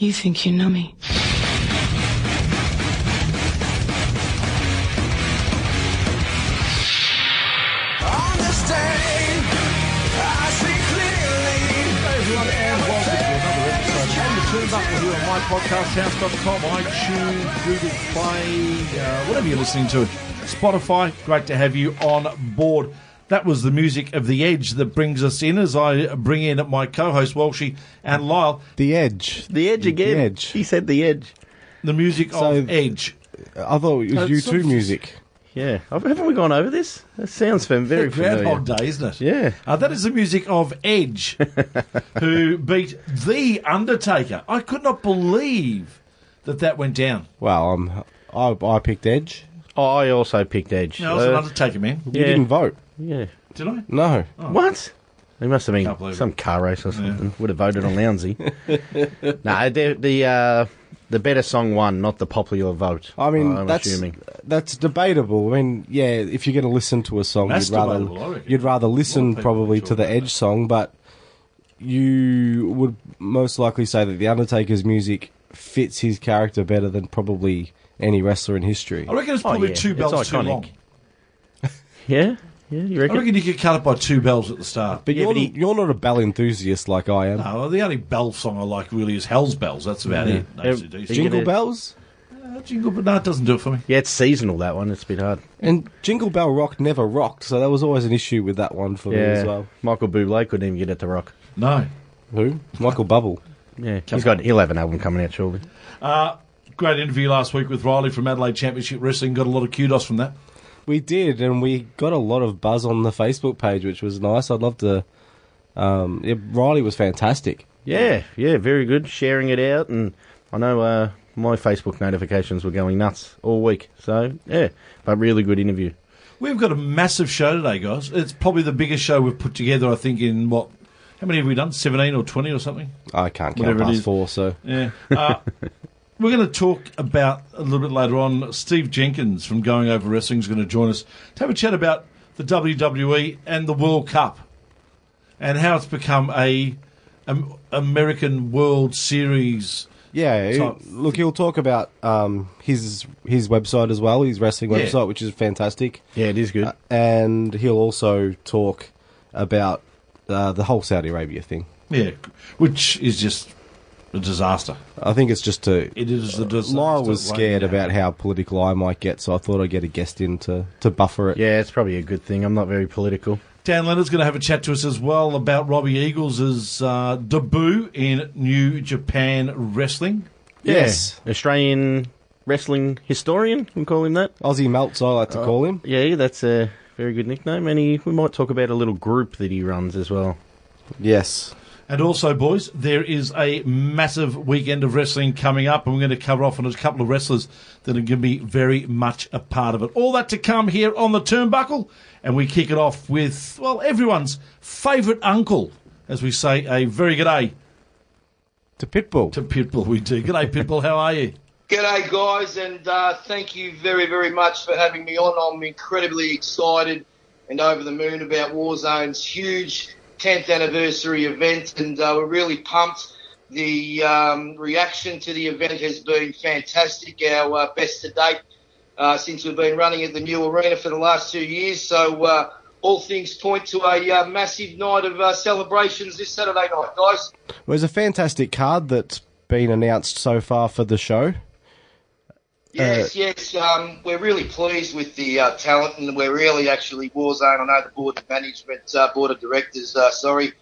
You think you know me. Understand, I see clearly. Everyone, and welcome to another episode on the Turnbuckle here on mypodcasthouse.com, iTunes, Google Play, uh, whatever you're listening to, Spotify. Great to have you on board. That was the music of The Edge that brings us in as I bring in my co-host Walshy and Lyle. The Edge. The Edge again. The Edge. He said the Edge. The music So- of Edge. I thought it Uh, was you so- two music. Yeah. Haven't we gone over this? That sounds fam- very familiar. Groundhog Day, isn't it? Yeah. Uh, that is the music of Edge, who beat The Undertaker. I could not believe that that went down. Well, um, I, I picked Edge. Oh, I also picked Edge. No, I was an Uh, Undertaker, man. You Yeah. didn't vote. Yeah. Did I? No. What? He must have Can't been believe some car race or something. Would have voted on Lounsey. no, the the uh, the better song won, not the popular vote. I mean, I'm that's assuming. that's debatable. I mean, yeah, if you're going to listen to a song, That's you'd rather debatable, you'd rather listen probably to the Edge that. song, but you would most likely say that the Undertaker's music fits his character better than probably any wrestler in history. I reckon it's Oh, probably yeah. two It's bells too iconic. long. Yeah, yeah. You I reckon? reckon you could cut it by two bells at the start. But Yeah, you're but he- you're not a bell enthusiast like I am. No, the only bell song I like really is Hell's Bells. That's about it. Yeah. AC/DC. You Jingle gonna- bells Uh, jingle, but no, it doesn't do it for me. yeah, it's seasonal that one. It's a bit hard. and Jingle Bell Rock never rocked, so that was always an issue with that one for me Yeah. as well. Michael Bublé couldn't even get it to rock. No. Who? Michael Bubble. Yeah, he's got. He'll have an album coming out shortly. Uh, great interview last week with Riley from Adelaide Championship Wrestling. Got a lot of kudos from that. We did, and we got a lot of buzz on the Facebook page, which was nice. I'd love to. Um, yeah, Riley was fantastic. Yeah, yeah, very good. Sharing it out, and I know uh, my Facebook notifications were going nuts all week. So yeah, but really good interview. We've got a massive show today, guys. It's probably the biggest show we've put together, I think, in what? How many have we done? 17 or 20 or something? I can't count Whatever it past four, so Yeah. Uh, we're going to talk about a little bit later on. Steve Jenkins from Going Over Wrestling is going to join us to have a chat about the WWE and the World Cup and how it's become a, um, American World Series. yeah. So- look, he'll talk about um, his his website as well, his wrestling Yeah. website, which is fantastic, Yeah, it is good. Uh, and he'll also talk about uh, the whole Saudi Arabia thing. Yeah, which is just a disaster. I think it's just to. It is a disaster. Lyle was right scared now. about how political I might get, so I thought I'd get a guest in to, to buffer it. yeah, it's probably a good thing. I'm not very political. Dan Leonard's going to have a chat to us as well about Robbie Eagles' uh, debut in New Japan Wrestling. Yes. Yeah. Australian wrestling historian. We call him that. Aussie Melts, I like to call him. Yeah, that's a very good nickname. And he, we might talk about a little group that he runs as well. Yes. And also, boys, there is a massive weekend of wrestling coming up, and we're going to cover off on a couple of wrestlers that are going to be very much a part of it. All that to come here on the turnbuckle, and we kick it off with, well, everyone's favourite uncle, as we say, a very good day To Pitbull. to Pitbull. We do. Good day, Pitbull. How are you? G'day, guys, and uh, thank you very, very much for having me on. I'm incredibly excited and over the moon about Warzone's huge 10th anniversary event, and uh, we're really pumped. The um, reaction to the event has been fantastic, our uh, best to date uh, since we've been running at the new arena for the last two years. So, uh, all things point to a uh, massive night of uh, celebrations this Saturday night, guys. Well, there's a fantastic card that's been announced so far for the show. Yes, yes. Um, we're really pleased with the uh, talent, and we're really actually Warzone. I know the board of management, uh, board of directors, uh, sorry,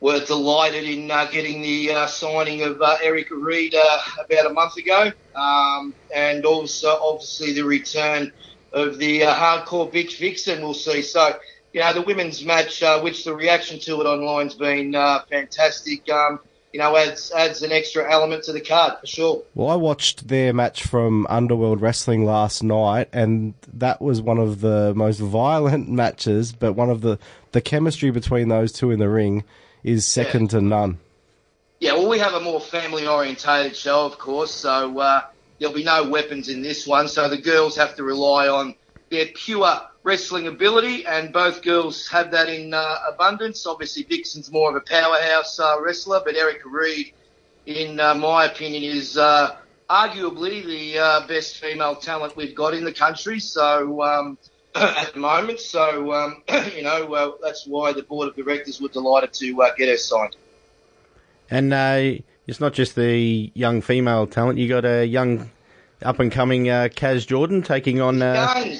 were delighted in uh, getting the uh, signing of uh, Erica Reed uh, about a month ago, um, and also obviously the return of the uh, hardcore bitch Vixen. We'll see. So, you know, the women's match, uh, which the reaction to it online's been uh, fantastic. Um, you know, adds adds an extra element to the card for sure. Well, I watched their match from Underworld Wrestling last night, and that was one of the most violent matches. But one of the the chemistry between those two in the ring is second to none. Yeah, well, we have a more family orientated show, of course, so uh, there'll be no weapons in this one. So the girls have to rely on their pure wrestling ability, and both girls have that in uh, abundance. Obviously, Vixen's more of a powerhouse uh, wrestler, but Erica Reed in uh, my opinion, is uh, arguably the uh, best female talent we've got in the country. So um, at the moment, so um, you know that's why the board of directors were delighted to uh, get her signed. And uh, it's not just the young female talent. You got a young, up and coming uh, Kaz Jordan taking on. Uh, young,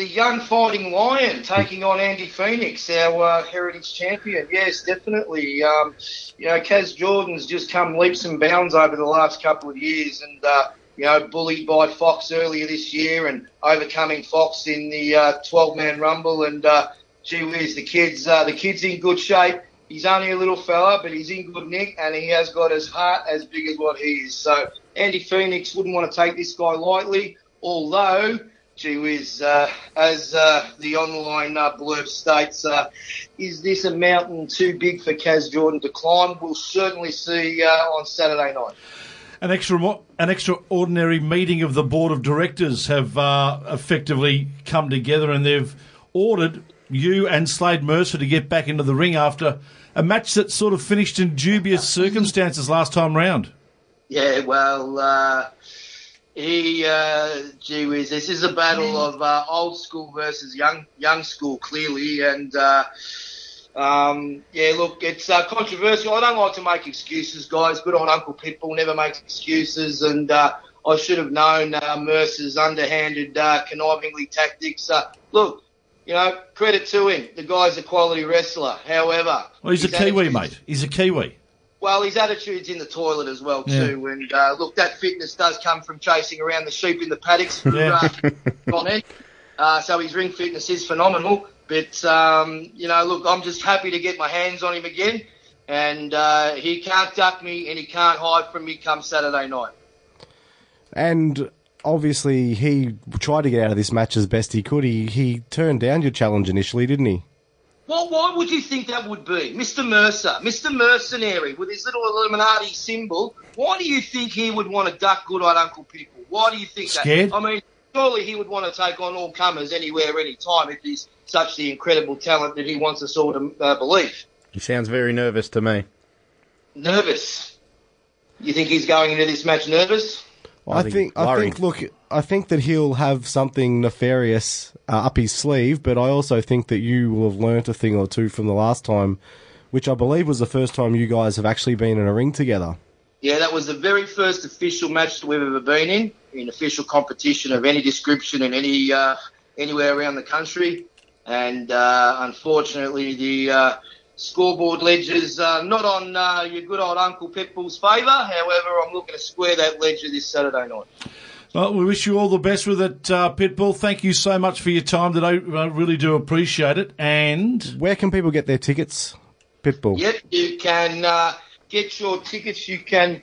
the young fighting lion taking on Andy Phoenix, our uh, heritage champion. Yes, definitely. Um, you know, Kaz Jordan's just come leaps and bounds over the last couple of years, and uh, you know, bullied by Fox earlier this year, and overcoming Fox in the uh, 12-man rumble. And uh, gee whiz, the kids, uh, the kid's in good shape. He's only a little fella, but he's in good nick, and he has got his heart as big as what he is. So Andy Phoenix wouldn't want to take this guy lightly, although gee whiz, uh, as uh, the online uh, blurb states, uh, is this a mountain too big for Kaz Jordan to climb? We'll certainly see uh, on Saturday night. An extra, an extraordinary meeting of the board of directors have uh, effectively come together, and they've ordered you and Slade Mercer to get back into the ring after a match that sort of finished in dubious circumstances last time round. Yeah, well, uh, he, uh, gee whiz, this is a battle of uh, old school versus young young school, clearly, and uh, um, yeah, look, it's uh, controversial. I don't like to make excuses, guys. Good on Uncle Pitbull, never makes excuses, and uh, I should have known uh, Mercer's underhanded, uh, connivingly tactics. Uh, look, you know, credit to him. The guy's a quality wrestler. However, Well, he's a Kiwi, attitudes- mate. He's a Kiwi. Well, his attitude's in the toilet as well Yeah. too, and uh, look, that fitness does come from chasing around the sheep in the paddocks for Yeah. uh, Con uh, so his ring fitness is phenomenal. But um, you know, look, I'm just happy to get my hands on him again, and uh, he can't duck me and he can't hide from me come Saturday night. And obviously, he tried to get out of this match as best he could. He he turned down your challenge initially, didn't he? Well, why would you think that would be? Mr. Mercer, Mr. Mercenary, with his little Illuminati symbol, why do you think he would want to duck good old Uncle People? Why do you think Scared? that? I mean, surely he would want to take on all comers anywhere, anytime, if he's such the incredible talent that he wants us all to uh, believe. he sounds very nervous to me. Nervous. You think he's going into this match nervous? I think think I think look, I think that he'll have something nefarious uh, up his sleeve, but I also think that you will have learnt a thing or two from the last time, which I believe was the first time you guys have actually been in a ring together. Yeah, that was the very first official match that we've ever been in, in official competition of any description in any uh, anywhere around the country. And uh, unfortunately, the uh, scoreboard ledger's uh, not on uh, your good old Uncle Pitbull's favour. However, I'm looking to square that ledger this Saturday night. Well, we wish you all the best with it, uh, Pitbull. Thank you so much for your time today. I really do appreciate it. And Where can people get their tickets, Pitbull? Yep, you can uh, get your tickets. You can,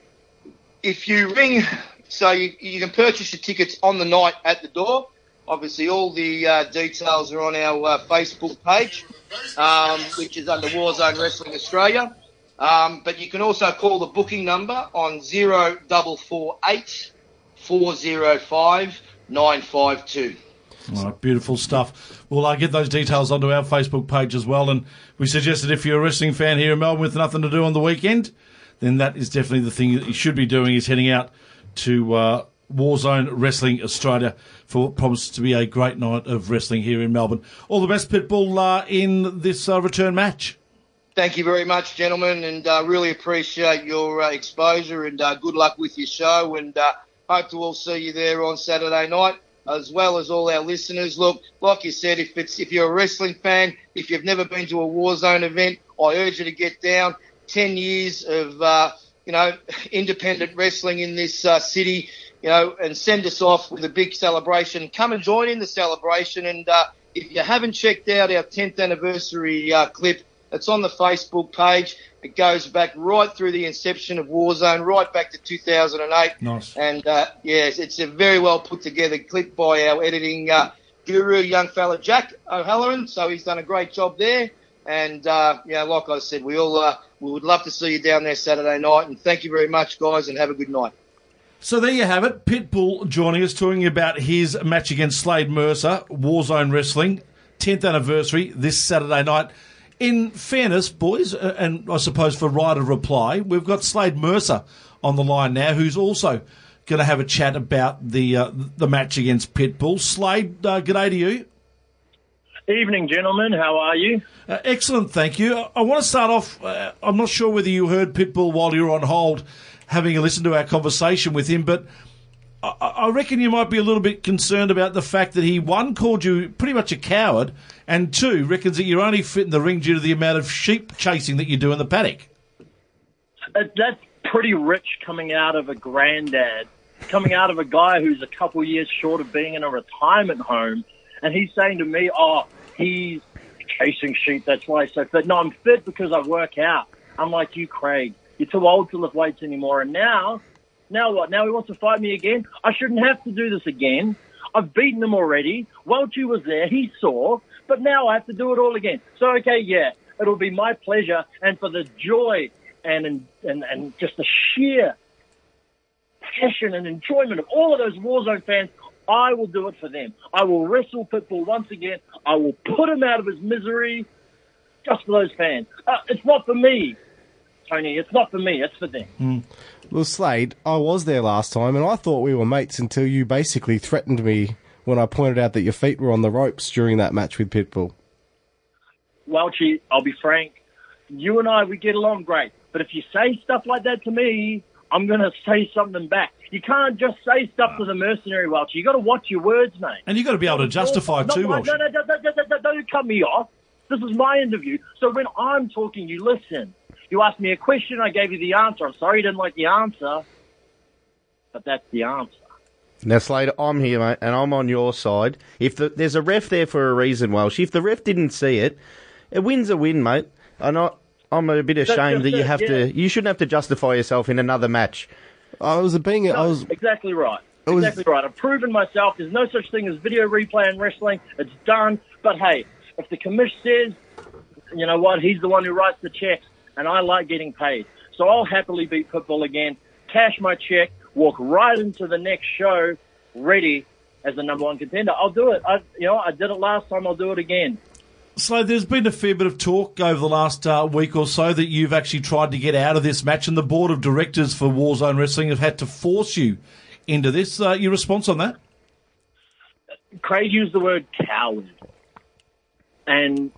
if you ring, so you, you can purchase your tickets on the night at the door. Obviously, all the uh, details are on our uh, Facebook page, um, which is under Warzone Wrestling Australia. Um, but you can also call the booking number on zero double four eight four zero five nine five two. All right, beautiful stuff. Well, I get those details onto our Facebook page as well. And we suggest that if you're a wrestling fan here in Melbourne with nothing to do on the weekend, then that is definitely the thing that you should be doing is heading out to uh, Warzone Wrestling Australia for what promises to be a great night of wrestling here in Melbourne. All the best, Pitbull, uh, in this uh, return match. Thank you very much, gentlemen, and uh, really appreciate your uh, exposure and uh, good luck with your show. And uh, hope to all see you there on Saturday night, as well as all our listeners. Look, like you said, if it's if you're a wrestling fan, if you've never been to a Warzone event, I urge you to get down. Ten years of uh, you know independent wrestling in this city, you know, and send us off with a big celebration. Come and join in the celebration. And uh, if you haven't checked out our 10th anniversary uh, clip, it's on the Facebook page. It goes back right through the inception of Warzone, right back to 2008. Nice. And uh, yes, it's a very well put together clip by our editing uh, guru, young fella Jack O'Halloran. So he's done a great job there. And uh, yeah, like I said, we all uh, we would love to see you down there Saturday night. And thank you very much, guys, and have a good night. So there you have it. Pitbull joining us, talking about his match against Slade Mercer, Warzone Wrestling, 10th anniversary this Saturday night. In fairness, boys, uh, and I suppose for right of reply, we've got Slade Mercer on the line now, who's also going to have a chat about the uh, the match against Pitbull. Slade, uh, day to you. Evening, gentlemen. How are you? Uh, excellent, thank you. I, I want to start off. Uh, I'm not sure whether you heard Pitbull while you were on hold, having a listen to our conversation with him, but I, I reckon you might be a little bit concerned about the fact that he one called you pretty much a coward, and two reckons that you're only fit in the ring due to the amount of sheep chasing that you do in the paddock. Uh, That's pretty rich coming out of a granddad, coming out of a guy who's a couple years short of being in a retirement home, and he's saying to me, "Oh, he's chasing sheep. That's why he's so fit." No, I'm fit because I work out. I'm like you, Craig. You're too old to lift weights anymore, and now, now what? Now he wants to fight me again. I shouldn't have to do this again. I've beaten him already. Welchie was there. He saw. But now I have to do it all again. So, okay, yeah, it'll be my pleasure. And for the joy and, and, and just the sheer passion and enjoyment of all of those Warzone fans, I will do it for them. I will wrestle Pitbull once again. I will put him out of his misery just for those fans. Uh, it's not for me, Tony. It's not for me. It's for them. Hmm. Well, Slade, I was there last time, and I thought we were mates until you basically threatened me when I pointed out that your feet were on the ropes during that match with Pitbull. Welchie, I'll be frank. You and I, we get along great. But if you say stuff like that to me, I'm going to say something back. You can't just say stuff to the mercenary, Welchie. you got to watch your words, mate. And you've got to be able to justify No, too, no, Welsh. No, no, no, no, no, no, no, don't cut me off. This is my interview. So when I'm talking, you listen. You asked me a question, I gave you the answer. I'm sorry you didn't like the answer, but that's the answer. Now, Slater, I'm here, mate, and I'm on your side. If the, there's a ref there for a reason, Welsh. If the ref didn't see it, a win's a win, mate. And I, I'm a bit ashamed that just you it, have yeah. to. You shouldn't have to justify yourself in another match. I was being, I was, exactly right. It was- Exactly right. I've proven myself. There's no such thing as video replay in wrestling. It's done. But hey, if the commish says, you know what, he's the one who writes the checks, and I like getting paid. So I'll happily beat Pitbull again, cash my check, walk right into the next show, ready as the number one contender. I'll do it. I, you know, I did it last time. I'll do it again. So there's been a fair bit of talk over the last uh, week or so that you've actually tried to get out of this match, and the board of directors for Warzone Wrestling have had to force you into this. Uh, your response on that? Craig used the word coward, and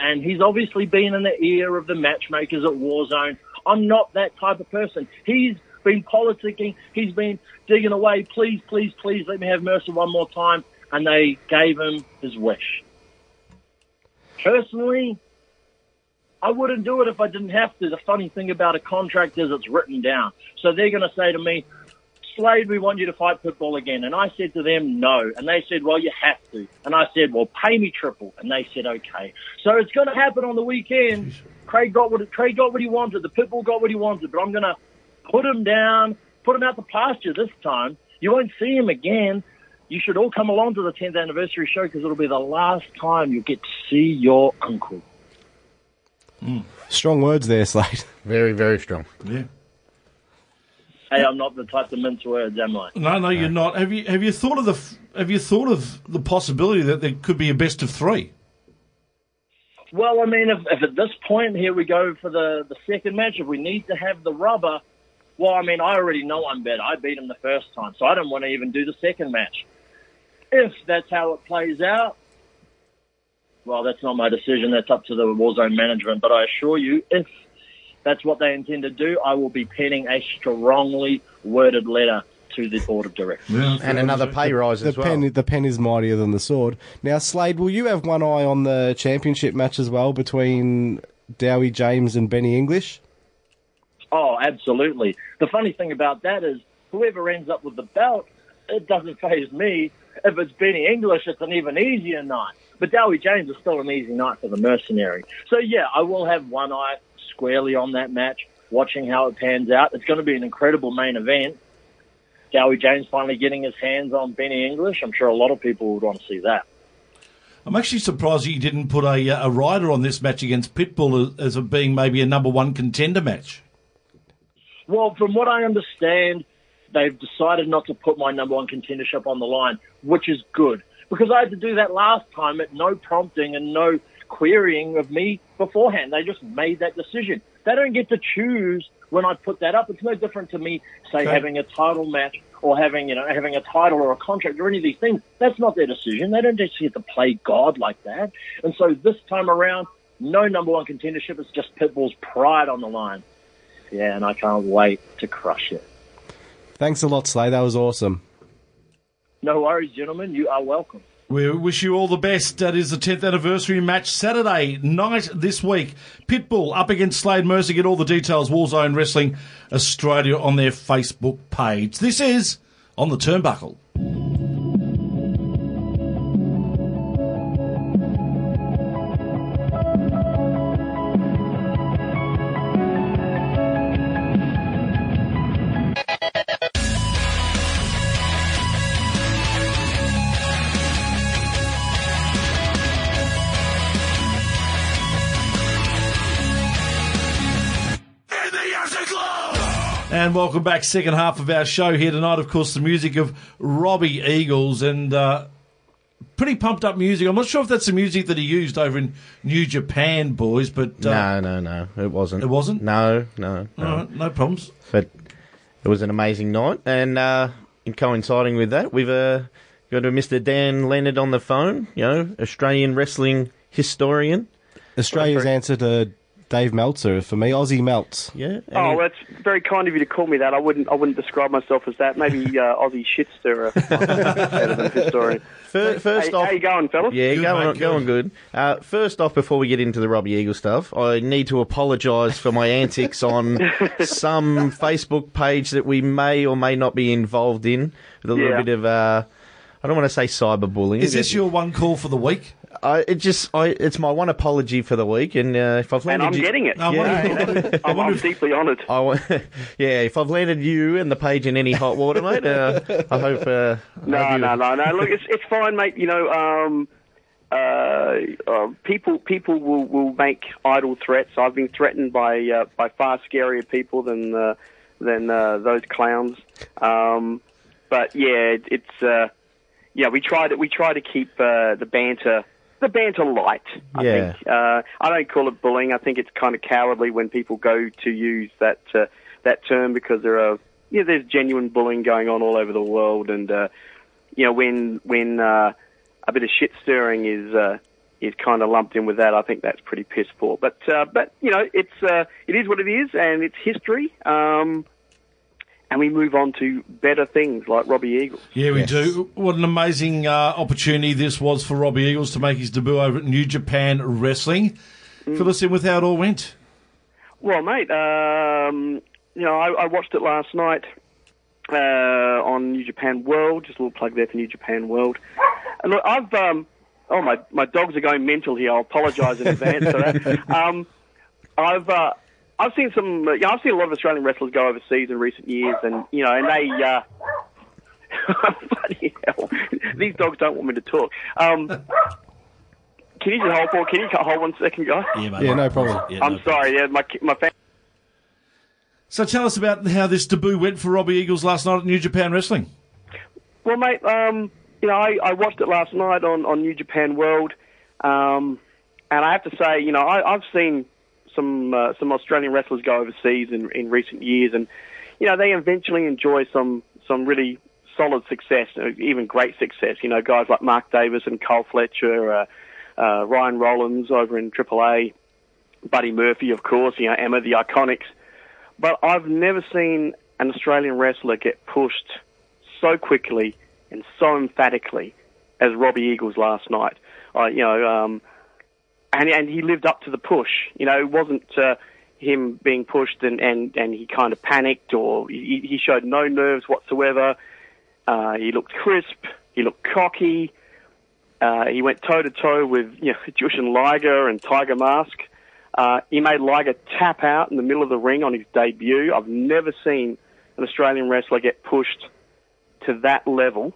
and he's obviously been in the ear of the matchmakers at Warzone. I'm not that type of person. He's been politicking. He's been digging away. Please, please, please, let me have Mercer one more time. And they gave him his wish. Personally, I wouldn't do it if I didn't have to. The funny thing about a contract is it's written down. So they're going to say to me, Slade, we want you to fight Pitbull again. And I said to them, no. And they said, well, you have to. And I said, well, pay me triple. And they said, okay. So it's going to happen on the weekend. Craig got what Craig got what he wanted. The Pitbull got what he wanted. But I'm going to put him down, put him out the pasture this time. You won't see him again. You should all come along to the 10th anniversary show because it'll be the last time you get to see your uncle. Hmm. strong words there, Slade. Very, very strong. Yeah. Hey, I'm not the type to mince words, am I? No, no, you're not. Have you have you thought of the have you thought of the possibility that there could be a best of three? Well, I mean, if, if at this point here we go for the, the second match, if we need to have the rubber, well, I mean, I already know I'm better. I beat him the first time, so I don't want to even do the second match. If that's how it plays out, well, that's not my decision. That's up to the Warzone management. But I assure you, if that's what they intend to do, I will be penning a strongly worded letter to the board of directors. And another pay rise The as well. pen, the pen is mightier than the sword. Now, Slade, will you have one eye on the championship match as well between Dowie James and Benny English? Oh, absolutely. The funny thing about that is whoever ends up with the belt, it doesn't faze me. If it's Benny English, it's an even easier night. But Dowie James is still an easy night for the mercenary. So yeah, I will have one eye squarely on that match, watching how it pans out. It's going to be an incredible main event. Dowie James finally getting his hands on Benny English. I'm sure a lot of people would want to see that. I'm actually surprised that you didn't put a uh, a rider on this match against Pitbull as, as being maybe a number one contender match. Well, from what I understand, they've decided not to put my number one contendership on the line, which is good because I had to do that last time at no prompting and no querying of me beforehand. They just made that decision. They don't get to choose when I put that up. It's no different to me, say, Okay. having a title match or having, you know, having a title or a contract or any of these things. That's not their decision. They don't just get to play God like that. And so this time around, no number one contendership. It's just Pitbull's pride on the line. Yeah, and I can't wait to crush it. Thanks a lot, Slay. That was awesome. No worries, gentlemen. You are welcome. We wish you all the best. That is the 10th anniversary match Saturday night this week. Pitbull up against Slade Mercer. Get all the details. Warzone Wrestling Australia on their Facebook page. This is on the turnbuckle. And welcome back, second half of our show here tonight. Of course, the music of Robbie Eagles and uh, pretty pumped up music. I'm not sure if that's the music that he used over in New Japan, boys, but uh, No, no, no, it wasn't. It wasn't? No, no, no. all right, no problems. But it was an amazing night, and uh, in coinciding with that, we've uh, got a Mr. Dan Leonard on the phone. You know, Australian wrestling historian. Australia's answer to Dave Meltzer for me, Aussie Melts. Yeah. and Oh, well, that's very kind of you to call me that. I wouldn't. I wouldn't describe myself as that. Maybe uh, Aussie shit stirrer better than historian. Fir- first Hey, off, how you going, fellas? Yeah, Good, going, mate, going good. Uh, first off, before we get into the Robbie Eagle stuff, I need to apologise for my antics on some Facebook page that we may or may not be involved in with a little Yeah. bit of. Uh, I don't want to say cyberbullying. Is this your one call for the week? I, it just, I, it's my one apology for the week, and uh, if I've landed, And landed I'm you, getting it. I Yeah, wonder- you know, I'm, I'm deeply honoured. I yeah, if I've landed you and the page in any hot water, mate, uh, I hope. Uh, I No, hope no, no, no. Look, it's it's fine, mate. You know, um, uh, uh, people people will, will make idle threats. I've been threatened by uh, by far scarier people than uh, than uh, those clowns. Um, but yeah, it, it's uh, yeah. We try to we try to keep uh, the banter the banter light. I Yeah. think uh, I don't call it bullying. I think it's kind of cowardly when people go to use that uh, that term because there are yeah there's genuine bullying going on all over the world and. Uh, you know, when when uh, a bit of shit stirring is uh, is kind of lumped in with that, I think that's pretty piss poor. But uh, but you know, it's uh, it is what it is, and it's history. Um, and we move on to better things like Robbie Eagles. Yeah, we Yes. do. What an amazing uh, opportunity this was for Robbie Eagles to make his debut over at New Japan Wrestling. Fill us in with how it all went. Well, mate, um, you know, I, I watched it last night uh, on New Japan World. Just a little plug there for New Japan World. And look, I've um, oh my my dogs are going mental here. I'll apologise in advance for that. Um, I've uh, I've seen some. Uh, yeah, I've seen a lot of Australian wrestlers go overseas in recent years, and you know, and they. Uh, bloody hell! These dogs don't want me to talk. Um, can you just hold for? Can you hold one second, guys? mate. Yeah, no problem. Yeah, I'm no sorry. Yeah, my my family. So tell us about how this debut went for Robbie Eagles last night at New Japan Wrestling. Well, mate, um, you know, I, I watched it last night on, on New Japan World, um, and I have to say, you know, I, I've seen some uh, some Australian wrestlers go overseas in, in recent years, and you know, they eventually enjoy some some really solid success, uh, even great success. You know, guys like Mark Davis and Kyle Fletcher, uh, uh, Ryan Rollins over in AAA, Buddy Murphy, of course, you know, Emma, the Iconics. But I've never seen an Australian wrestler get pushed so quickly and so emphatically as Robbie Eagles last night. Uh, you know, um, and and he lived up to the push. You know, it wasn't uh, him being pushed and, and, and he kind of panicked or he, he showed no nerves whatsoever. Uh, he looked crisp. He looked cocky. Uh, he went toe to toe with you know Jushin Liger and Tiger Mask. Uh, he made Liger tap out in the middle of the ring on his debut. I've never seen an Australian wrestler get pushed to that level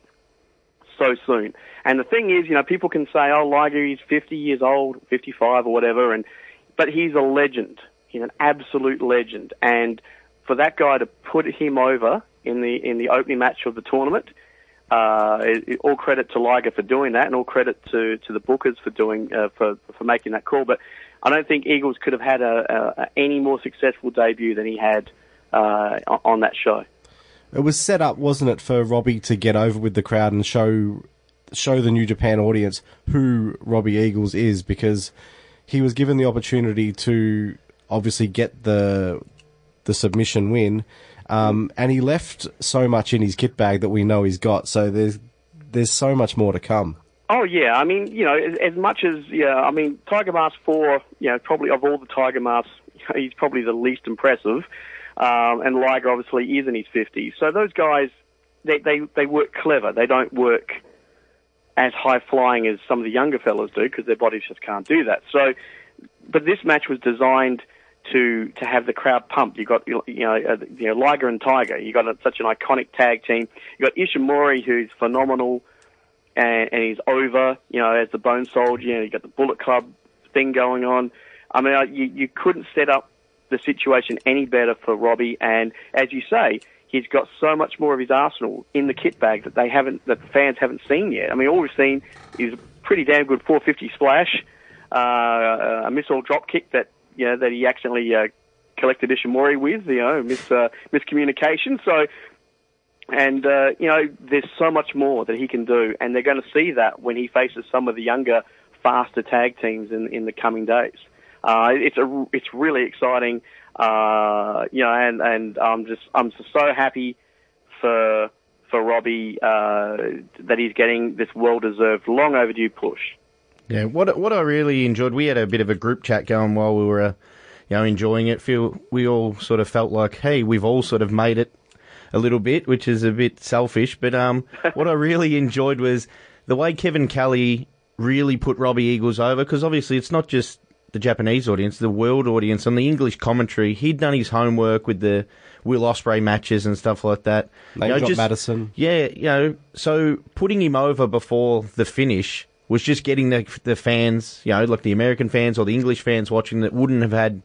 so soon. And the thing is, you know, people can say, "Oh, Liger, he's 50 years old, 55 or whatever," and but he's a legend. He's an absolute legend. And for that guy to put him over in the in the opening match of the tournament, uh, it, all credit to Liger for doing that, and all credit to, to the bookers for doing uh, for for making that call. But I don't think Eagles could have had a, a, a any more successful debut than he had uh, on that show. It was set up, wasn't it, for Robbie to get over with the crowd and show show the New Japan audience who Robbie Eagles is because he was given the opportunity to obviously get the the submission win, um, and he left so much in his kit bag that we know he's got. So there's there's so much more to come. Oh yeah, I mean, you know, as, as much as yeah, I mean, Tiger Mask Four, you know, probably of all the Tiger Masks, he's probably the least impressive, um, and Liger obviously is in his fifties. So those guys, they they they work clever. They don't work as high flying as some of the younger fellas do because their bodies just can't do that. So, but this match was designed to to have the crowd pumped. You got you know uh, you know Liger and Tiger. You got a, such an iconic tag team. You got Ishimori who's phenomenal and, and he's over. You know as the Bone Soldier. You know you got the Bullet Club thing going on. I mean you you couldn't set up the situation any better for Robbie. And as you say, he's got so much more of his arsenal in the kit bag that they haven't that the fans haven't seen yet. I mean all we've seen is a pretty damn good 450 splash. Uh, a missile drop kick that you know that he accidentally uh, collected Ishimori with, you know, mis uh, miscommunication. So, and uh, you know, there's so much more that he can do, and they're going to see that when he faces some of the younger, faster tag teams in in the coming days. Uh, it's a it's really exciting, uh, you know, and and I'm just I'm so happy for for Robbie uh, that he's getting this well deserved, long overdue push. Yeah, what what I really enjoyed, we had a bit of a group chat going while we were, uh, you know, enjoying it. Feel we all sort of felt like, hey, we've all sort of made it a little bit, which is a bit selfish. But um, what I really enjoyed was the way Kevin Kelly really put Robbie Eagles over, because obviously it's not just the Japanese audience, the world audience, and the English commentary. He'd done his homework with the Will Ospreay matches and stuff like that. Name drop Madison. Yeah, you know, so putting him over before the finish was just getting the the fans, you know, like the American fans or the English fans watching that wouldn't have had,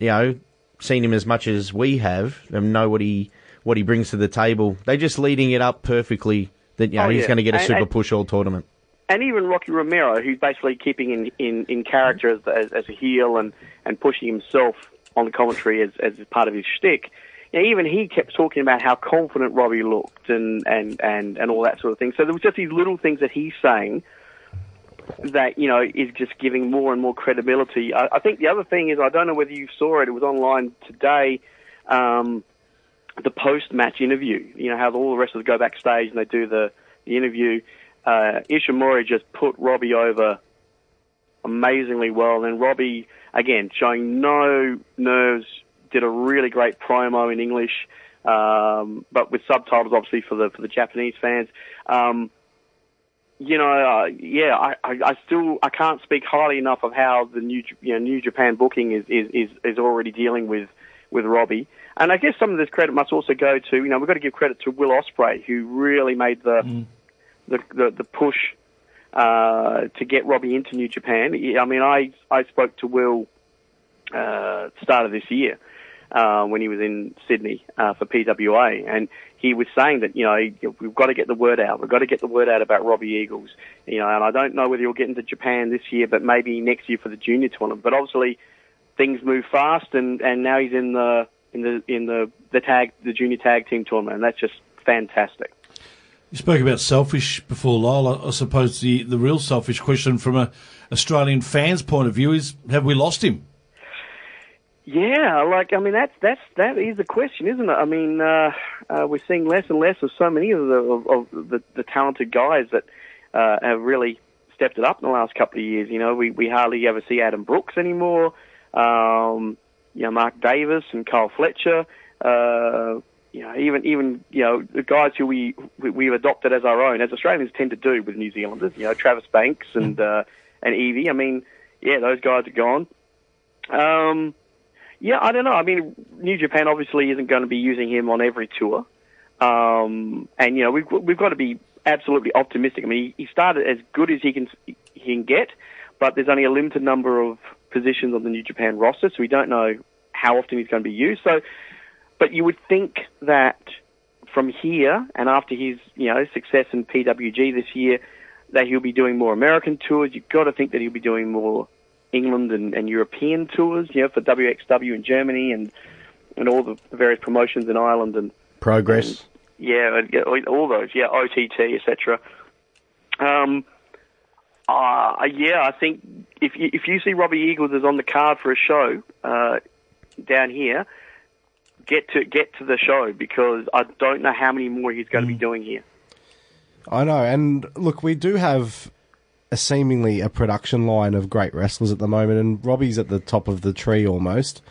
you know, seen him as much as we have and know what he what he brings to the table. They're just leading it up perfectly that you know Oh, he's yeah. going to get a And- super and- push all tournament. And even Rocky Romero, who's basically keeping in, in, in character as, as, as a heel and, and pushing himself on the commentary as, as part of his shtick. You know, even he kept talking about how confident Robbie looked and, and, and, and all that sort of thing. So there was just these little things that he's saying that, you know, is just giving more and more credibility. I, I think the other thing is, I don't know whether you saw it, it was online today, um, the post-match interview. You know, how all the wrestlers go backstage and they do the, the interview uh, Ishimori just put Robbie over amazingly well. And Robbie, again, showing no nerves, did a really great promo in English, um, but with subtitles, obviously for the for the Japanese fans. Um, you know, uh, yeah, I, I, I still I can't speak highly enough of how the new you know New Japan booking is is is, is already dealing with with Robbie. And I guess some of this credit must also go to you know we've got to give credit to Will Ospreay who really made the the, the, the push uh, to get Robbie into New Japan. I mean, I I spoke to Will uh, start of this year uh, when he was in Sydney uh, for PWA, and he was saying that you know we've got to get the word out. We've got to get the word out about Robbie Eagles. You know, and I don't know whether he'll get into Japan this year, but maybe next year for the junior tournament. But obviously, things move fast, and and now he's in the in the in the the tag the junior tag team tournament, and that's just fantastic. You spoke about selfish before, Lyle. I, suppose the, the real selfish question from a Australian fan's point of view is: Have we lost him? Yeah, like I mean that's that's that is the question, isn't it? I mean, uh, uh, we're seeing less and less of so many of the of, of the, the talented guys that uh, have really stepped it up in the last couple of years. You know, we we hardly ever see Adam Brooks anymore. Um, you know, Mark Davis and Kyle Fletcher. You know, even even you know the guys who we we- we've adopted as our own, as Australians tend to do with New Zealanders. You know, Travis Banks and uh, and Evie. I mean, yeah, those guys are gone. Um, yeah, I don't know. I mean, New Japan obviously isn't going to be using him on every tour, um, and you know we've we've got to be absolutely optimistic. I mean, he, he started as good as he can he can get, but there's only a limited number of positions on the New Japan roster, so we don't know how often he's going to be used. So, but you would think that from here and after his you know success in PWG this year, that he'll be doing more American tours. You've got to think that he'll be doing more England and, and European tours, you know, for WXW in Germany and and all the various promotions in Ireland and Progress. yeah, and, yeah, all those, yeah, OTT, etc. Um, uh, yeah, I think if you, if you see Robbie Eagles is on the card for a show uh, down here, get to get to the show because I don't know how many more he's going to be doing here. I know, and look, we do have a seemingly a production line of great wrestlers at the moment, and Robbie's at the top of the tree almost.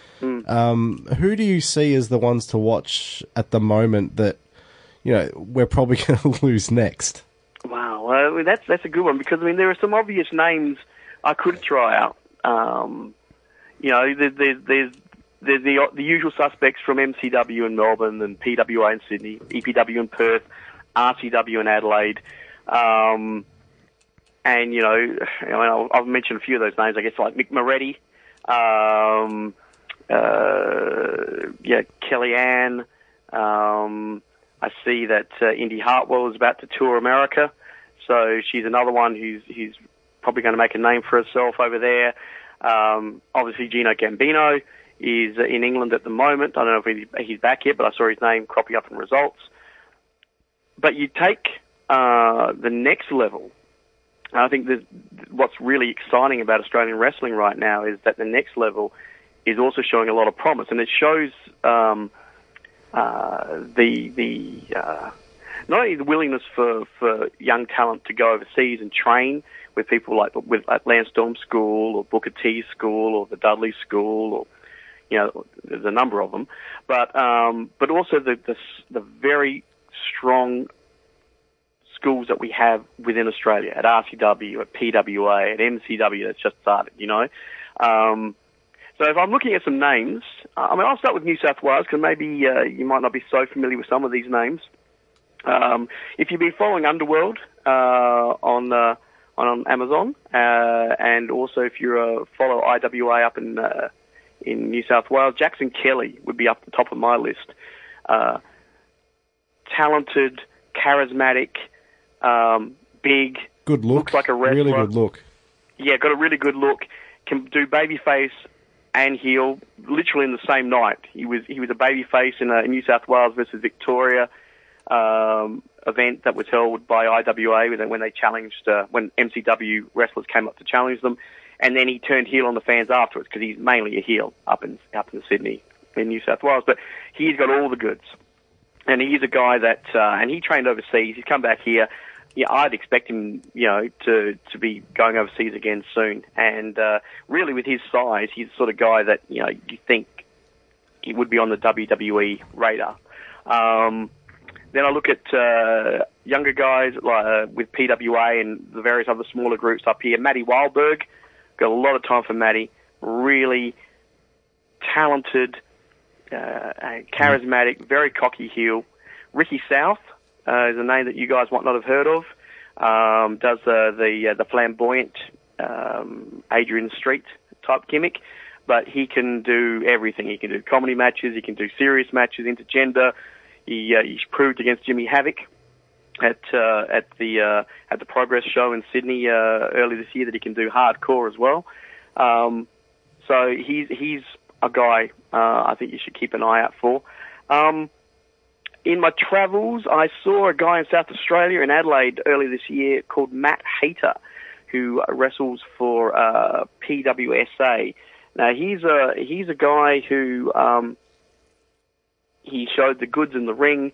Um, who do you see as the ones to watch at the moment that you know we're probably going to lose next? Wow, uh, that's that's a good one because I mean there are some obvious names I could try out. Um, you know, there, there's there's there's the the usual suspects from MCW in Melbourne and PWA in Sydney, EPW in Perth, RCW in Adelaide. Um, and you know, I mean, I've mentioned a few of those names. I guess like Mick Moretti, um, uh, yeah, Kellyanne. Um, I see that uh, Indy Hartwell is about to tour America, so she's another one who's who's probably going to make a name for herself over there. Um, obviously, Gino Gambino is uh, in England at the moment. I don't know if he's back yet, but I saw his name cropping up in results. But you take uh, the next level. and I think what's really exciting about Australian wrestling right now is that the next level is also showing a lot of promise, and it shows um, uh, the the uh, not only the willingness for, for young talent to go overseas and train with people like with at Lance Storm School or Booker T School or the Dudley School or you know there's a number of them, but um, but also the, the the very strong schools that we have within Australia at RCW, at PWA, at MCW that's just started. You know. Um, so if I'm looking at some names, I mean, I'll start with New South Wales because maybe uh, you might not be so familiar with some of these names. Um, if you've been following Underworld uh, on uh, on Amazon, uh, and also if you follow IWA up in uh, in New South Wales, Jackson Kelly would be up the top of my list. Uh, talented, charismatic, um, big, Good look, Looks like a wrestler. really good look. yeah, got a really good look. Can do babyface and heel literally in the same night. He was he was a babyface in a New South Wales versus Victoria um, event that was held by IWA when they, challenged uh, when MCW wrestlers came up to challenge them, and then he turned heel on the fans afterwards because he's mainly a heel up in up in Sydney in New South Wales, but he's got all the goods. And he's a guy that, uh, and he trained overseas. He's come back here yeah, I'd expect him, you know, to to be going overseas again soon. And uh, really, with his size, he's the sort of guy that you know you think he would be on the WWE radar. Um, then I look at uh, younger guys like uh, with PWA and the various other smaller groups up here. Matty Wildberg, got a lot of time for Matty. Really talented, uh, charismatic, very cocky heel. Ricky South uh, is a name that you guys might not have heard of. Um, does uh, the the flamboyant um, Adrian Street type gimmick, but he can do everything. He can do comedy matches. He can do serious matches, intergender. He uh, he's proved against Jimmy Havoc at uh, at the uh, at the Progress show in Sydney uh, early this year that he can do hardcore as well. Um, so he's he's a guy uh, I think you should keep an eye out for. Um, in my travels, I saw a guy in South Australia in Adelaide early this year called Matt Hayter, who wrestles for uh, PWSA. Now he's a he's a guy who um, he showed the goods in the ring,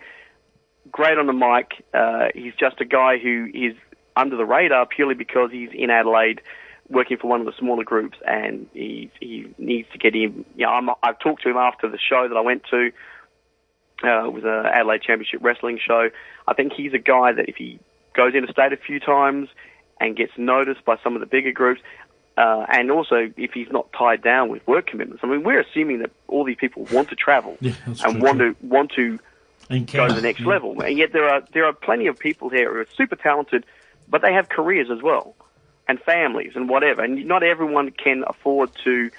great on the mic. Uh, he's just a guy who is under the radar purely because he's in Adelaide working for one of the smaller groups and he he needs to get him. You know, I'm, I've talked to him after the show that I went to. Uh, it was a Adelaide Championship Wrestling show. I think he's a guy that if he goes interstate a few times and gets noticed by some of the bigger groups, uh, and also if he's not tied down with work commitments. I mean, we're assuming that all these people want to travel Yeah, and true, want true. to want to go to the next level. And yet there are there are plenty of people here who are super talented, but they have careers as well, and families and whatever. And not everyone can afford to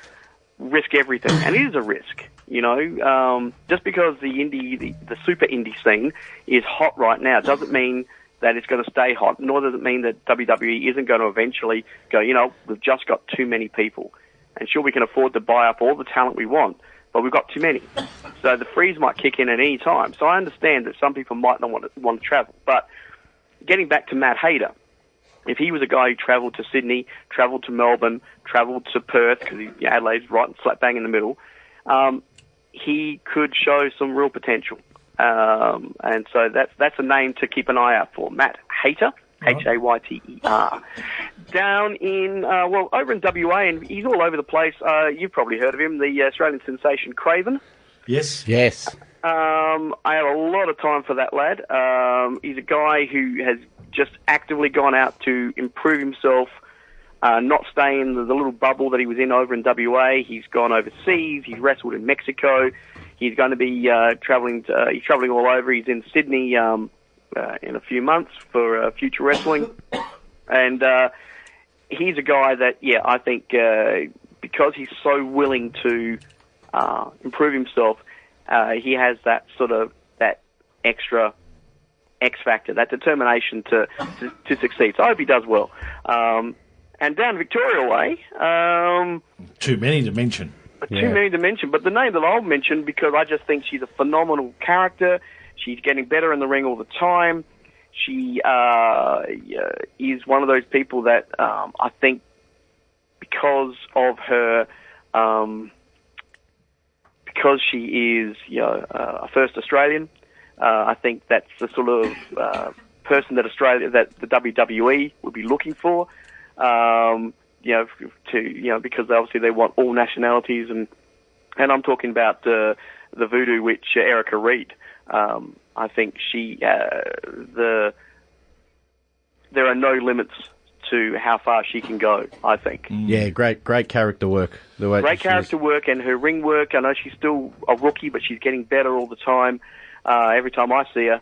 risk everything, and it is a risk. You know, um, just because the indie, the, the super indie scene is hot right now, doesn't mean that it's going to stay hot, nor does it mean that WWE isn't going to eventually go, you know, we've just got too many people. And sure, we can afford to buy up all the talent we want, but we've got too many. So the freeze might kick in at any time. So I understand that some people might not want to, want to travel. But getting back to Matt Hayter, if he was a guy who travelled to Sydney, travelled to Melbourne, travelled to Perth, because Adelaide's right and slap bang in the middle, um, he could show some real potential. Um, and so that's that's a name to keep an eye out for. Matt Hayter, H A Y T E R. Down in uh, well, over in WA, and he's all over the place. Uh, you've probably heard of him, the Australian sensation Craven. Yes. Yes. Um, I have a lot of time for that lad. Um, he's a guy who has just actively gone out to improve himself, uh, not stay in the, the little bubble that he was in over in WA. He's gone overseas. He's wrestled in Mexico. He's going to be uh, traveling. To, uh, he's traveling all over. He's in Sydney um, uh, in a few months for uh, future wrestling, and uh, he's a guy that, yeah, I think uh, because he's so willing to uh, improve himself, uh, he has that sort of that extra X factor, that determination to, to, to succeed. So I hope he does well. Um, and down Victoria Way, um, Too many to mention. too many to mention, but the name that I'll mention because I just think she's a phenomenal character. She's getting better in the ring all the time. She uh, is one of those people that um, I think because of her, um, because she is you know, uh, a first Australian, uh, I think that's the sort of uh, person that Australia, that the WWE would be looking for. Um, you know, to you know, because obviously they want all nationalities, and and I'm talking about uh, the voodoo witch uh, Erica Reed. Um, I think she uh, the there are no limits to how far she can go. I think. Yeah, great, great character work. The way Great character work and her ring work. I know she's still a rookie, but she's getting better all the time. Uh, every time I see her,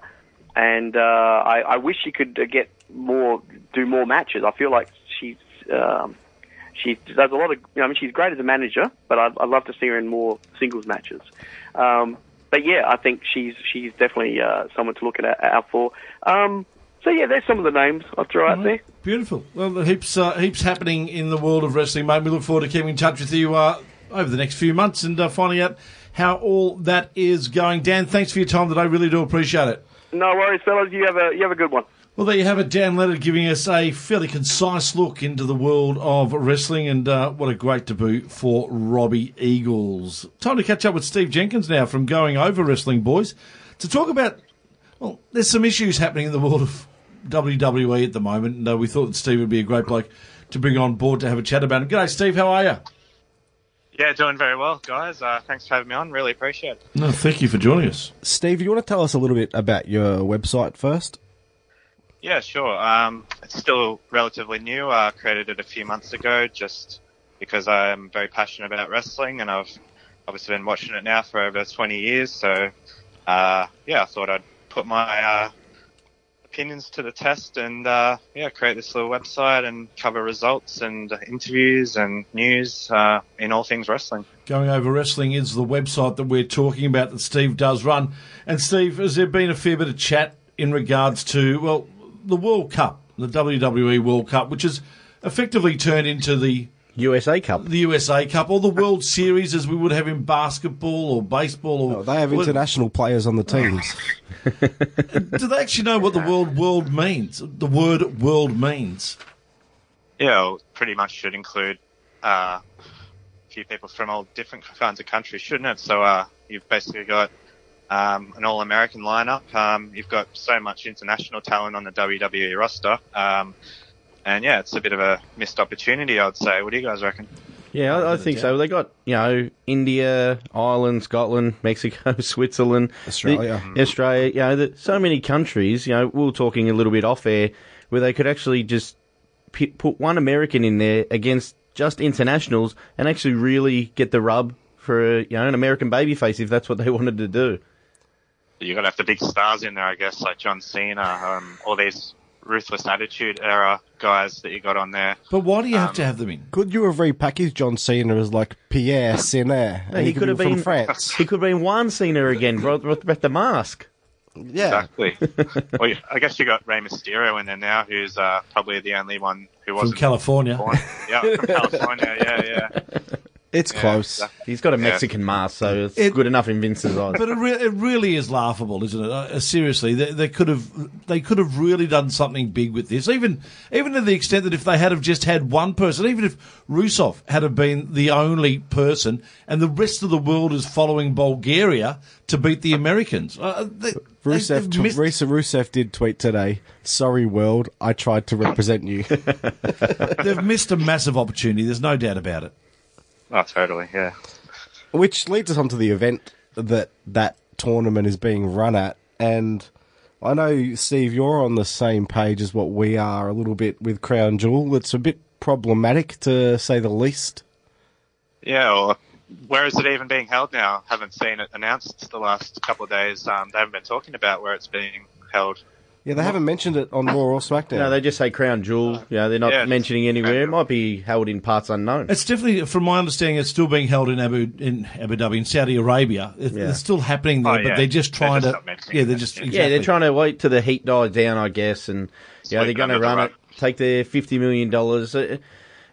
and uh, I, I wish she could uh, get more, do more matches. I feel like she's um, she does a lot of. You know, I mean, she's great as a manager, but I'd, I'd love to see her in more singles matches. Um, but yeah, I think she's she's definitely uh, someone to look at out for. Um, so yeah, there's some of the names I'll throw out there. Beautiful. Well, heaps uh, heaps happening in the world of wrestling, mate. We look forward to keeping in touch with you uh, over the next few months and uh, finding out how all that is going. Dan, thanks for your time today. Really do appreciate it. No worries, fellas. You have a you have a good one. Well, there you have it. Dan Leonard giving us a fairly concise look into the world of wrestling, and uh, what a great debut for Robbie Eagles. Time to catch up with Steve Jenkins now from Going Over Wrestling Boys to talk about. Well, there's some issues happening in the world of WWE at the moment, and uh, we thought that Steve would be a great bloke to bring on board to have a chat about him. G'day, Steve. How are you? Yeah, doing very well, guys. Uh, thanks for having me on. Really appreciate it. No, thank you for joining us. Steve, you want to tell us a little bit about your website first? Yeah, sure. Um, it's still relatively new. I created it a few months ago just because I'm very passionate about wrestling and I've obviously been watching it now for over 20 years. So, uh, yeah, I thought I'd put my uh, opinions to the test and, uh, yeah, create this little website and cover results and interviews and news uh, in all things wrestling. Going Over Wrestling is the website that we're talking about that Steve does run. And Steve, has there been a fair bit of chat in regards to, well, the World Cup, the WWE World Cup, which has effectively turned into the USA Cup. the USA Cup or the World Series as we would have in basketball or baseball or Oh, they have Well, international players on the teams. Do they actually know what the word world means? The word world means. Yeah, well, pretty much should include uh, a few people from all different kinds of countries, shouldn't it? So uh, you've basically got um, an all-American lineup. Um, you've got so much international talent on the WWE roster. Um, and yeah, it's a bit of a missed opportunity, I'd say. What do you guys reckon? Yeah, I, I think so. They got you know India, Ireland, Scotland, Mexico, Switzerland, Australia. the- Australia. You know, the, so many countries. You know, we were talking a little bit off air where they could actually just pi put one American in there against just internationals and actually really get the rub for you know an American babyface if that's what they wanted to do. You're going to have the big stars in there, I guess, like John Cena, um, all these ruthless attitude era guys that you got on there. But why do you have Um, to have them in? Could you have repackaged John Cena as like Pierre Cena? he, could have from been France. He could have been Juan Cena again. Brought, brought back the mask. Yeah. Exactly. well, I guess you got Rey Mysterio in there now, who's uh, probably the only one who wasn't California. born. Yeah, from California. Yeah, yeah. It's Yeah, close. exactly. He's got a Yeah. Mexican mask, so it's It- good enough in Vince's eyes. But it, re- it really is laughable, isn't it? Uh, seriously, they, they could have they could have really done something big with this. Even even to the extent that if they had have just had one person, even if Rusev had have been the only person, and the rest of the world is following Bulgaria to beat the Americans. Uh, they, Rusev, t- missed- Rusev, Rusev did tweet today, sorry world, I tried to represent you. they've missed a massive opportunity. There's no doubt about it. Oh, totally. Yeah. Which leads us on to the event that that tournament is being run at. And I know, Steve, you're on the same page as what we are a little bit with Crown Jewel. It's a bit problematic, to say the least. Yeah. Well, where is it even being held now? Haven't seen it announced the last couple of days. Um, they haven't been talking about where it's being held. Yeah, they haven't mentioned it on Raw or SmackDown. No, they just say Crown Jewel. Yeah, they're not Yeah. mentioning anywhere. It might be held in parts unknown. It's definitely, from my understanding, it's still being held in Abu in Abu Dhabi in Saudi Arabia. It, Yeah. It's still happening there, Oh, but yeah. they're just They're trying just to. mentioning Yeah, they're just Yeah, Yeah, they're trying to wait till the heat dies down, I guess, and yeah, they're Sweep going to under the run rug. it, take their fifty million dollars. Uh,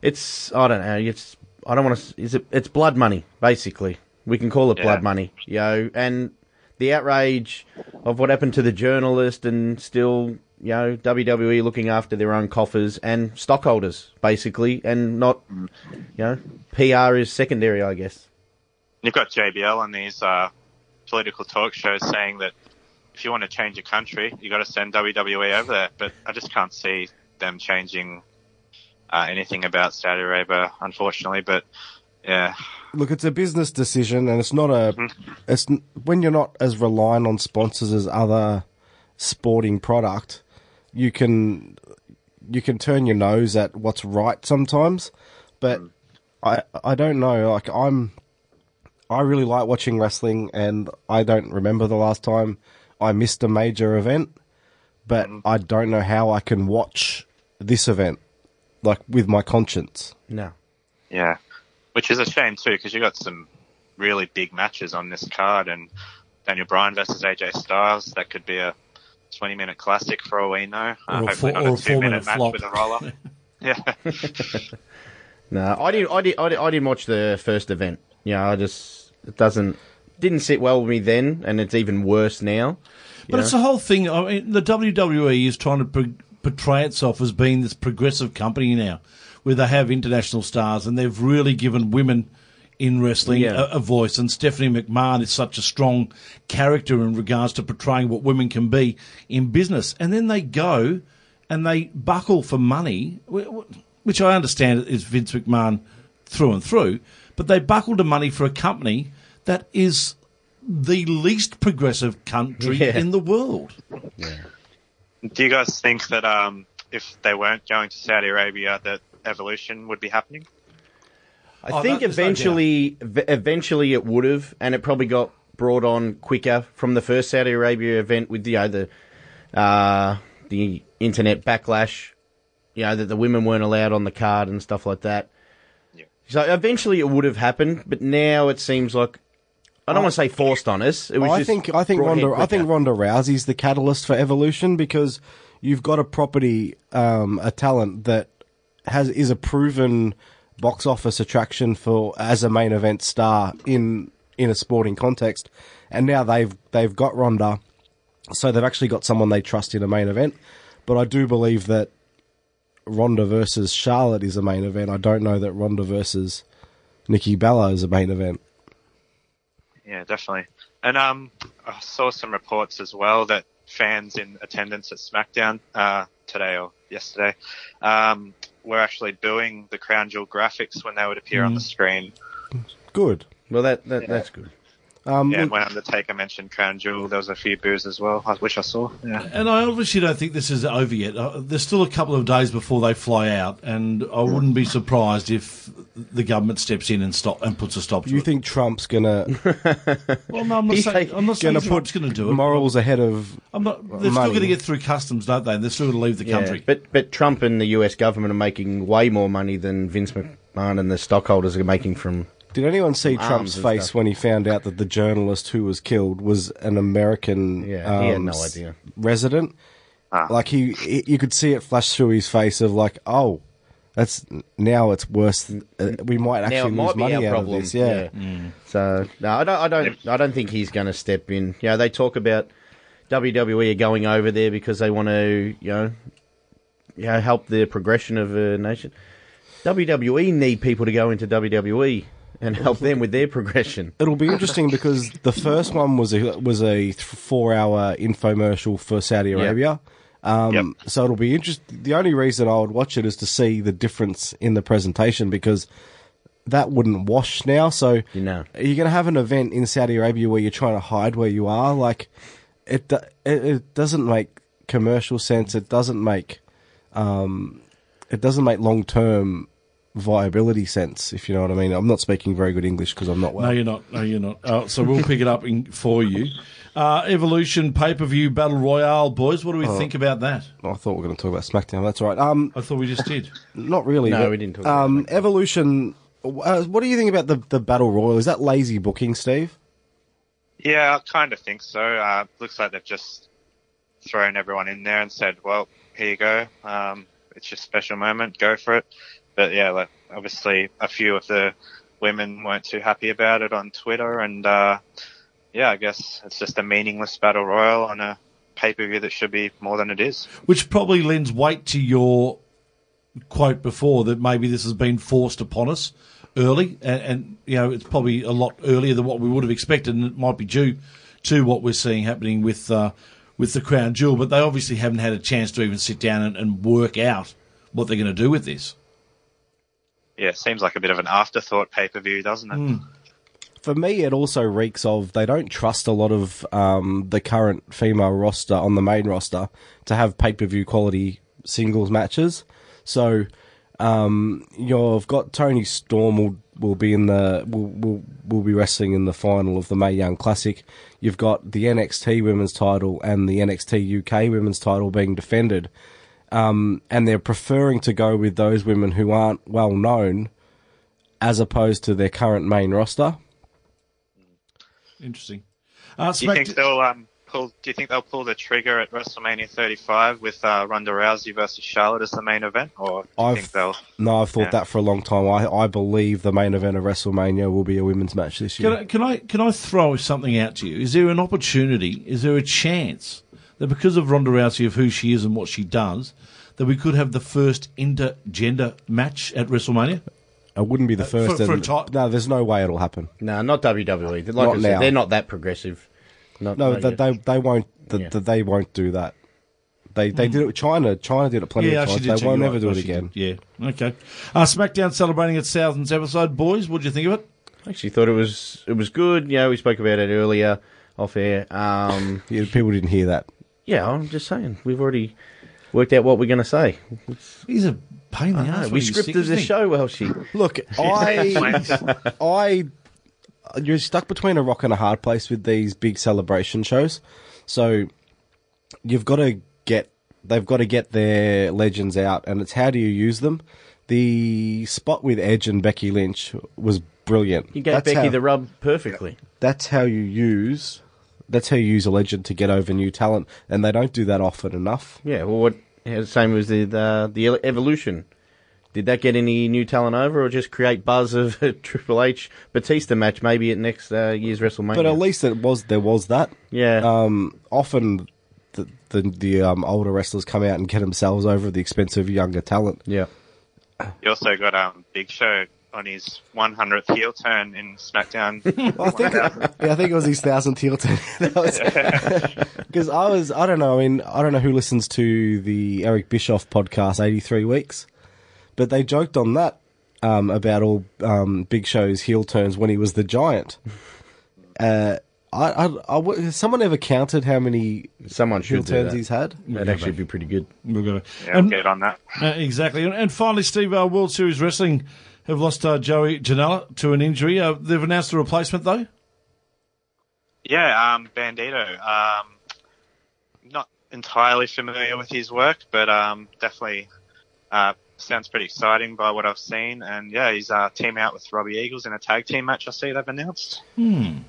it's I don't know. It's I don't want to. Is it? It's blood money, basically. We can call it Yeah. blood money, you know. And the outrage of what happened to the journalist, and still, you know, WWE looking after their own coffers and stockholders, basically, and not, you know, PR is secondary, I guess. You've got JBL on these uh, political talk shows saying that if you want to change a country, you got to send WWE over there. But I just can't see them changing uh, anything about Saudi Arabia, unfortunately. But yeah, Look, it's a business decision, and it's not a. Mm-hmm. It's when you're not as reliant on sponsors as other sporting product, you can you can turn your nose at what's right sometimes. But mm. I I don't know. Like I'm, I really like watching wrestling, and I don't remember the last time I missed a major event. But mm-hmm. I don't know how I can watch this event like with my conscience. No. yeah, which is a shame too because you got some really big matches on this card, and Daniel Bryan versus AJ Styles that could be a 20 minute classic for all we know. Uh, Or a hopefully four- not or a a two minute four-minute match flop. with a roll up. yeah. No, I didn't. I, did, I, did, I didn't watch the first event. Yeah, I just it doesn't didn't sit well with me then, and it's even worse now. you But it's the whole thing. I mean, the WWE is trying to pro- portray itself as being this progressive company now, where they have international stars and they've really given women in wrestling Yeah. a, a voice. And Stephanie McMahon is such a strong character in regards to portraying what women can be in business. And then they go and they buckle for money, wh- wh- which I understand is Vince McMahon through and through, but they buckle to money for a company that is the least progressive country Yeah. in the world. Do you guys think that um, if they weren't going to Saudi Arabia, that evolution would be happening? I Oh, think that- there's no eventually, v- eventually it would have, and it probably got brought on quicker from the first Saudi Arabia event with the you know, the uh, the internet backlash. You know that the women weren't allowed on the card and stuff like that. Yeah. So eventually it would have happened, but now it seems like I don't want to say forced on us. It was I just think I think Ronda here I think. Ronda Rousey's the catalyst for evolution because you've got a property, um, a talent that has is a proven box office attraction for as a main event star in in a sporting context, and now they've they've got Ronda, so they've actually got someone they trust in a main event. But I do believe that Ronda versus Charlotte is a main event. I don't know that Ronda versus Nikki Bella is a main event. Yeah, definitely. And um, I saw some reports as well that fans in attendance at SmackDown uh, today or yesterday um, were actually booing the Crown Jewel graphics when they would appear on the mm. screen. Good. Well, that, that that's good. Um, Yeah, look- when Undertaker mentioned Crown Jewel, there was a few boos as well, which I saw. Yeah. And I obviously don't think this is over yet. Uh, there's still a couple of days before they fly out, and I wouldn't be surprised if the government steps in and stop and puts a stop to you it. You think Trump's gonna well, no, I'm not saying, like- I'm not saying gonna Trump's put going to do it. morals ahead of I'm not. They're still going to get through customs, don't they? They're still going to leave the Yeah, country. but but Trump and the U.S. government are making way more money than Vince McMahon and the stockholders are making from Did anyone see Arms Trump's face stuff. when he found out that the journalist who was killed was an American Yeah, he had um, no idea. resident? Like he, he, you could see it flash through his face of like, oh, that's now it's worse. th- Uh, we might now actually it lose might be money our out problem. of this. Yeah. So no, I don't. I don't. I don't think he's going to step in. You know, they talk about WWE are going over there because they want to, you know, you know, help the progression of a nation. WWE need people to go into WWE and help them with their progression. It'll be interesting because the first one was a was a four hour infomercial for Saudi Arabia. Um, Yep. So it'll be interesting. The only reason I would watch it is to see the difference in the presentation because that wouldn't wash now. So You know. you're going to have an event in Saudi Arabia where you're trying to hide where you are. Like it, it, it doesn't make commercial sense. It doesn't make, um, it doesn't make long term viability sense. If you know what I mean. I'm not speaking very good English because I'm not well. No, you're not. No, you're not. Uh, so we'll pick it up in, for you. Uh, Evolution pay per view battle royale, boys. What do we Oh. think about that? I thought we were going to talk about SmackDown. That's all right. Um, I thought we just did. not really. No, but, we didn't talk about Um, Evolution. Uh, what do you think about the the battle royal? Is that lazy booking, Steve? Yeah, I kind of think so. Uh, looks like they've just thrown everyone in there and said, "Well, here you go. Um, it's your special moment. Go for it." But yeah, like, obviously, a few of the women weren't too happy about it on Twitter, and uh, yeah, I guess it's just a meaningless battle royal on a pay per view that should be more than it is. Which probably lends weight to your quote before that maybe this has been forced upon us early, and, and you know it's probably a lot earlier than what we would have expected, and it might be due to what we're seeing happening with uh, with the crown jewel. But they obviously haven't had a chance to even sit down and, and work out what they're going to do with this. Yeah, seems like a bit of an afterthought pay per view, doesn't it? For me, it also reeks of they don't trust a lot of um, the current female roster on the main roster to have pay per view quality singles matches. So um, you've got Toni Storm will will be in the will will will be wrestling in the final of the Mae Young Classic. You've got the NXT Women's Title and the NXT UK Women's Title being defended, um, and they're preferring to go with those women who aren't well known, as opposed to their current main roster. Interesting. Uh, Do you think they'll um, pull? Do you think they'll pull the trigger at WrestleMania 35 with uh, Ronda Rousey versus Charlotte as the main event, or do you I've think they'll? no, I've thought Yeah. that for a long time. I I believe the main event of WrestleMania will be a women's match this year. Can I, can I can I throw something out to you? Is there an opportunity? Is there a chance that because of Ronda Rousey of who she is and what she does, that we could have the first intergender match at WrestleMania? It wouldn't be the first. for- for and- a ti- no, there's no way it'll happen. No, not WWE. Like Not I said, now. they're not that progressive. Not, No, not that yet. they they won't. That Yeah. that they won't do that. They they did it with Chyna. Chyna did it plenty Yeah, of she times. did. They won't you never out. do Oh, it she again. did. Yeah. Okay. Uh, SmackDown celebrating its thousandth episode, boys. What do you think of it? I actually thought it was it was good. You know, we spoke about it earlier off air. Um, Yeah, people didn't hear that. Yeah, I'm just saying we've already worked out what we're going to say. He's a pain in the ass. we when he's sick, scripted the show well. She Look, I, I, you're stuck between a rock and a hard place with these big celebration shows. So you've got to get, they've got to get their legends out, and it's how do you use them. The spot with Edge and Becky Lynch was brilliant. you gave That's Becky how- the rub perfectly. That's how you use. That's how you use a legend to get over new talent, and they don't do that often enough. Yeah, well, what yeah, same as the the, the evolution. Did that get any new talent over, or just create buzz of a Triple H Batista match maybe at next uh, year's WrestleMania? But at least it was there was that. yeah, um, often the the, the um, older wrestlers come out and get themselves over at the expense of younger talent. yeah. You also got um, Big Show on his 100th heel turn in SmackDown. I think yeah, I think it was his thousandth heel turn. Because I was I don't know I mean I don't know who listens to the Eric Bischoff podcast eighty three weeks, but they joked on that um, about all um, Big Show's heel turns when he was the Giant. Uh, I, I, I w- has someone ever counted how many Someone heel should do turns that. he's had? That'd actually be pretty good. We're gonna, yeah, and- get on that. Uh, exactly. And, and finally, Steve, uh, World Series Wrestling have lost uh, Joey Janela to an injury. Uh, they've announced a replacement, though. Yeah, um, Bandito. Um, not entirely familiar with his work, but um, definitely uh, sounds pretty exciting by what I've seen. And yeah, he's uh, team out with Robbie Eagles in a tag team match. I see they've announced.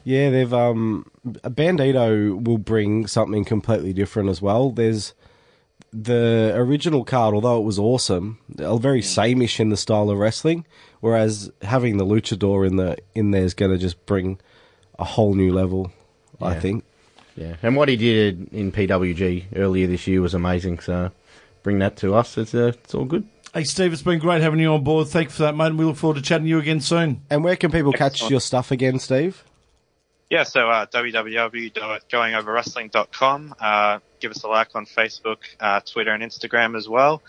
Yeah, they've um Bandito will bring something completely different as well. There's the original card, although it was awesome, a very sameish in the style of wrestling. Whereas having the luchador in the in there is going to just bring a whole new level. I think. Yeah, and what he did in PWG earlier this year was amazing. So bring that to us. It's uh, it's all good. Hey, Steve, it's been great having you on board. Thank you for that, mate. and We look forward to chatting to you again soon. And where can people catch your stuff again, Steve? Yeah, so uh, www.goingoverwrestling.com. Uh, give us a like on Facebook, uh, Twitter, and Instagram as well.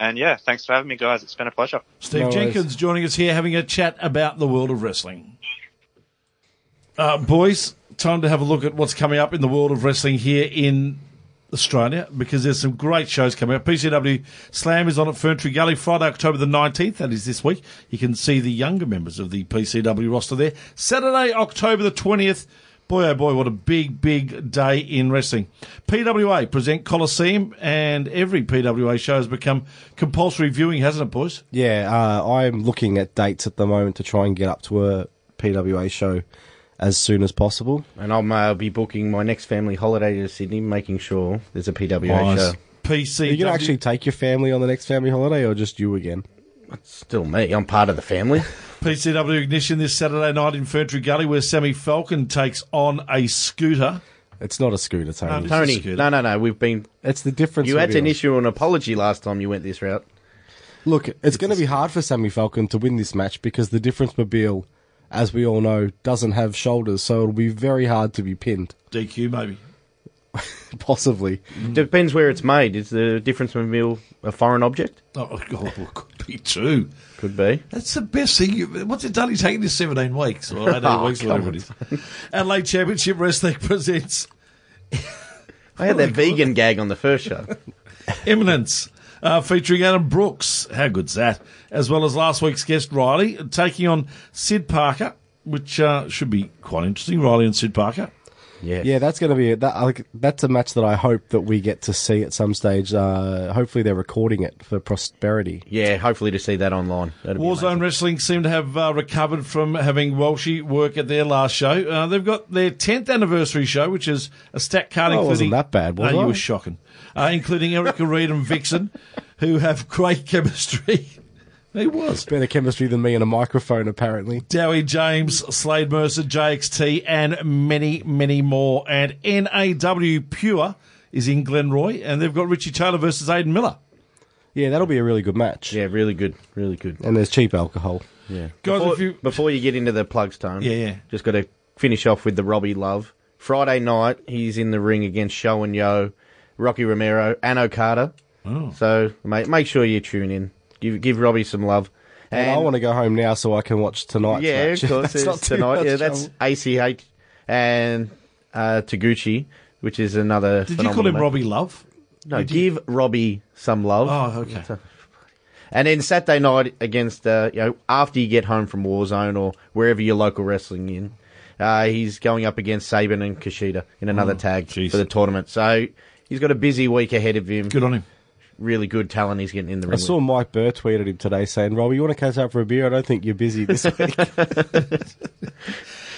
And yeah, thanks for having me, guys. It's been a pleasure. Steve No. Jenkins joining us here, having a chat about the world of wrestling. Uh, boys, time to have a look at what's coming up in the world of wrestling here in Australia because there's some great shows coming up. PCW Slam is on at Ferntree Gully Friday, October the 19th. That is this week. You can see the younger members of the PCW roster there. Saturday, October the 20th. Boy, oh boy, what a big, big day in wrestling. PWA present Coliseum, and every PWA show has become compulsory viewing, hasn't it, boys? Yeah, uh, I'm looking at dates at the moment to try and get up to a PWA show as soon as possible. And I'll uh, be booking my next family holiday to Sydney, making sure there's a PWA Nice. show. PC. Are you going to actually take your family on the next family holiday or just you again? It's still me. I'm part of the family. PCW Ignition this Saturday night in Ferntree Gully where Sammy Falcon takes on a scooter. It's not a scooter, Tony. Um, Tony, scooter. no, no, no. We've been. it's the difference. You had to issue an apology last time you went this route. Look, it's going to be hard for Sammy Falcon to win this match because the difference mobile, as we all know, doesn't have shoulders, so it'll be very hard to be pinned. DQ maybe. Possibly. Depends where it's made. Is the difference from meal a foreign object? Oh, God, well, could be too. Could be. That's the best thing. you- What's it done? He's taking this 17 weeks or 18 Oh, weeks, come whatever it is. Adelaide Championship Wrestling presents I had that vegan gag on the first show. Eminence, uh, featuring Adam Brooks. How good's that? As well as last week's guest, Riley, taking on Sid Parker, which uh, should be quite interesting. Riley and Sid Parker. Yeah. Yeah, that's going to be that. Like, that's a match that I hope that we get to see at some stage. Uh, hopefully, they're recording it for prosperity. Yeah, hopefully to see that online. That'd Warzone. Wrestling seem to have uh, recovered from having Walshy work at their last show. Uh, they've got their 10th anniversary show, which is a stat card Oh, it including. wasn't that bad, was no, I? you were shocking. Uh, including Erica Reed and Vixen, who have great chemistry. it was. Better chemistry than me and a microphone, apparently. Dowie James, Slade Mercer, JXT, and many, many more. And NAW Pure is in Glenroy, and they've got Richie Taylor versus Aiden Miller. Yeah, that'll be a really good match. Yeah, really good. Really good. And there's cheap alcohol. Yeah. Guys, before, if you- before you get into the plugs, Tone. Yeah, yeah. Just got to finish off with the Robbie Love. Friday night, he's in the ring against Sho and Yoh, Rocky Romero, and Okada. Oh. So, mate, make sure you tune in. Give give Robbie some love. And, I want to go home now so I can watch tonight's yeah, match. of course, That's it's tonight. Yeah, that's trouble. ACH and uh, Taguchi, which is another. Did you call him match. Robbie Love? No, give Robbie some love. Oh, okay. And then Saturday night against, uh, you know, after you get home from Warzone or wherever your local wrestling in, uh, he's going up against Saban and Kushida in another tag Oh, jeez. for the tournament. So he's got a busy week ahead of him. Good on him. Really good talent he's getting in the room. I saw with. Mike Burr tweeted him today saying, Robbie, you want to catch up for a beer? I don't think you're busy this week.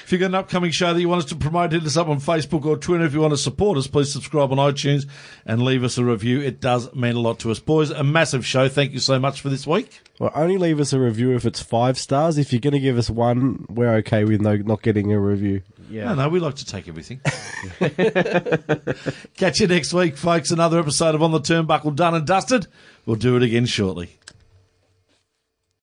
If you've got an upcoming show that you want us to promote, hit us up on Facebook or Twitter. If you want to support us, please subscribe on iTunes and leave us a review. It does mean a lot to us. Boys, a massive show. Thank you so much for this week. well, only leave us a review if it's five stars. If you're going to give us one, we're okay with no, not getting a review. Yeah. No, no, we like to take everything. Catch you next week, folks. Another episode of On the Turnbuckle done and dusted. We'll do it again shortly.